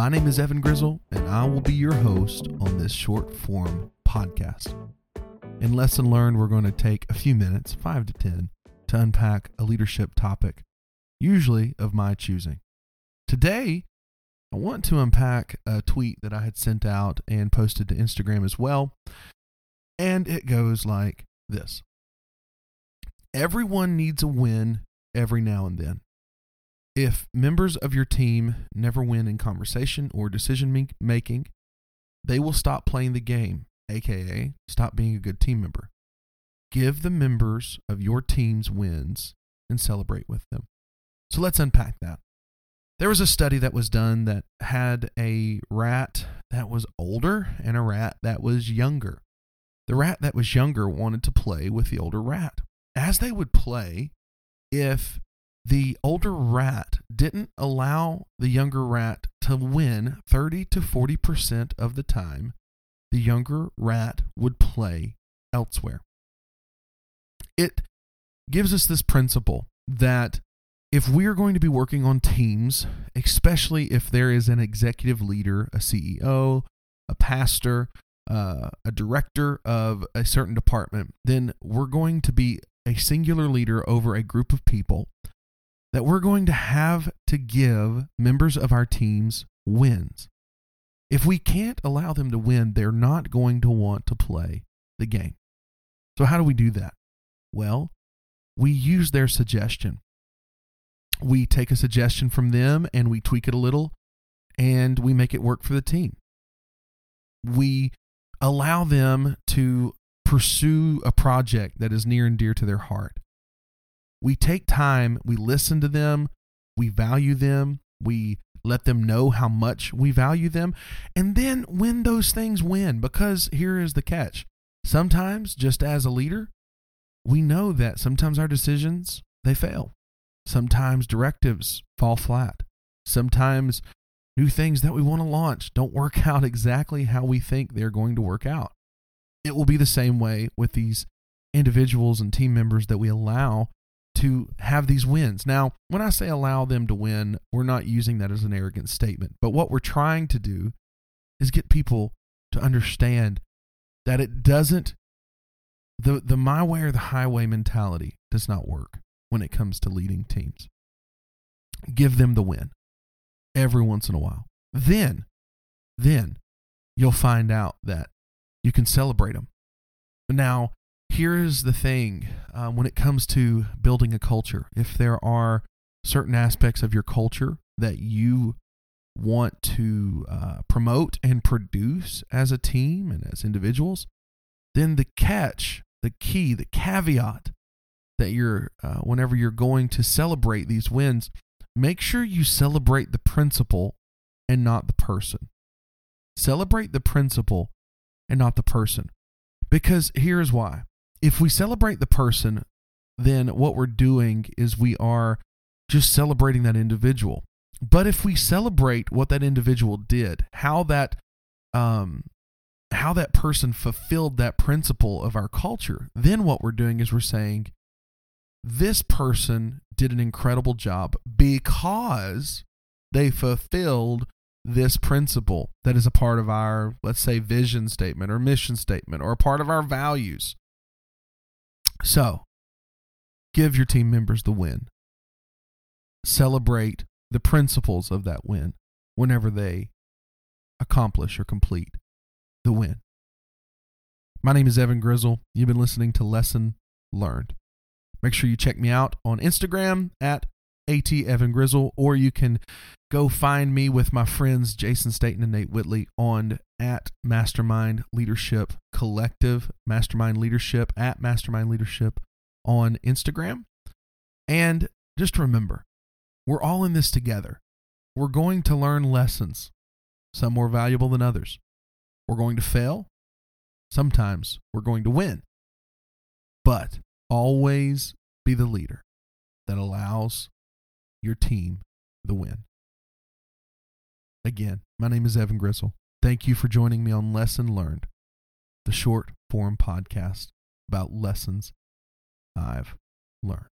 My name is Evan Grizzle, and I will be your host on this short form podcast. In Lesson Learned, we're going to take a few minutes, five to 10, to unpack a leadership topic, usually of my choosing. Today, I want to unpack a tweet that I had sent out and posted to Instagram as well. And it goes like this Everyone needs a win every now and then. If members of your team never win in conversation or decision making, they will stop playing the game, aka stop being a good team member. Give the members of your team's wins and celebrate with them. So let's unpack that. There was a study that was done that had a rat that was older and a rat that was younger. The rat that was younger wanted to play with the older rat. As they would play, if the older rat didn't allow the younger rat to win 30 to 40% of the time, the younger rat would play elsewhere. It gives us this principle that if we are going to be working on teams, especially if there is an executive leader, a CEO, a pastor, uh, a director of a certain department, then we're going to be a singular leader over a group of people that we're going to have to give members of our teams wins. If we can't allow them to win, they're not going to want to play the game. So, how do we do that? Well, we use their suggestion. We take a suggestion from them and we tweak it a little and we make it work for the team. We allow them to pursue a project that is near and dear to their heart we take time, we listen to them, we value them, we let them know how much we value them, and then when those things win, because here is the catch. Sometimes, just as a leader, we know that sometimes our decisions they fail. Sometimes directives fall flat. Sometimes new things that we want to launch don't work out exactly how we think they're going to work out. It will be the same way with these individuals and team members that we allow to have these wins. Now, when I say allow them to win, we're not using that as an arrogant statement. But what we're trying to do is get people to understand that it doesn't the the my way or the highway mentality does not work when it comes to leading teams. Give them the win every once in a while. Then then you'll find out that you can celebrate them. Now, here's the thing uh, when it comes to building a culture, if there are certain aspects of your culture that you want to uh, promote and produce as a team and as individuals, then the catch, the key, the caveat that you're, uh, whenever you're going to celebrate these wins, make sure you celebrate the principle and not the person. Celebrate the principle and not the person. Because here's why if we celebrate the person, then what we're doing is we are just celebrating that individual. But if we celebrate what that individual did, how that um how that person fulfilled that principle of our culture, then what we're doing is we're saying this person did an incredible job because they fulfilled this principle that is a part of our, let's say, vision statement or mission statement or a part of our values. So, give your team members the win. Celebrate the principles of that win whenever they accomplish or complete the win. My name is Evan Grizzle. You've been listening to Lesson Learned. Make sure you check me out on Instagram at at Evan Grizzle, or you can go find me with my friends Jason Staten and Nate Whitley on at Mastermind Leadership Collective, Mastermind Leadership at Mastermind Leadership on Instagram. And just remember, we're all in this together. We're going to learn lessons, some more valuable than others. We're going to fail. Sometimes we're going to win. But always be the leader that allows your team the win. Again, my name is Evan Grizzle. Thank you for joining me on Lesson Learned, the short form podcast about lessons I've learned.